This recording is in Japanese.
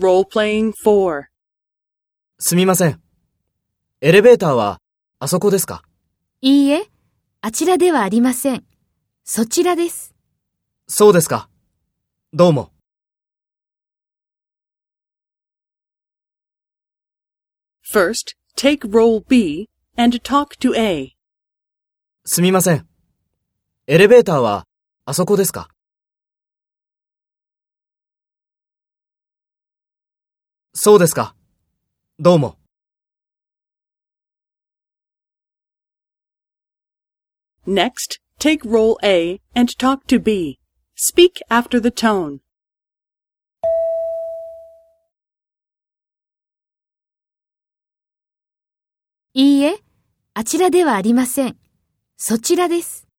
Role-playing 4. すみません。エレベーターはあそこですか？いいえ、あちらではありません。そちらです。そうですか。どうも。First, take role B and talk to A. すみません。エレベーターはあそこですか？そうですか。どうも。Next, take role A and talk to B. Speak after the tone. いいえ、あちらではありません。そちらです。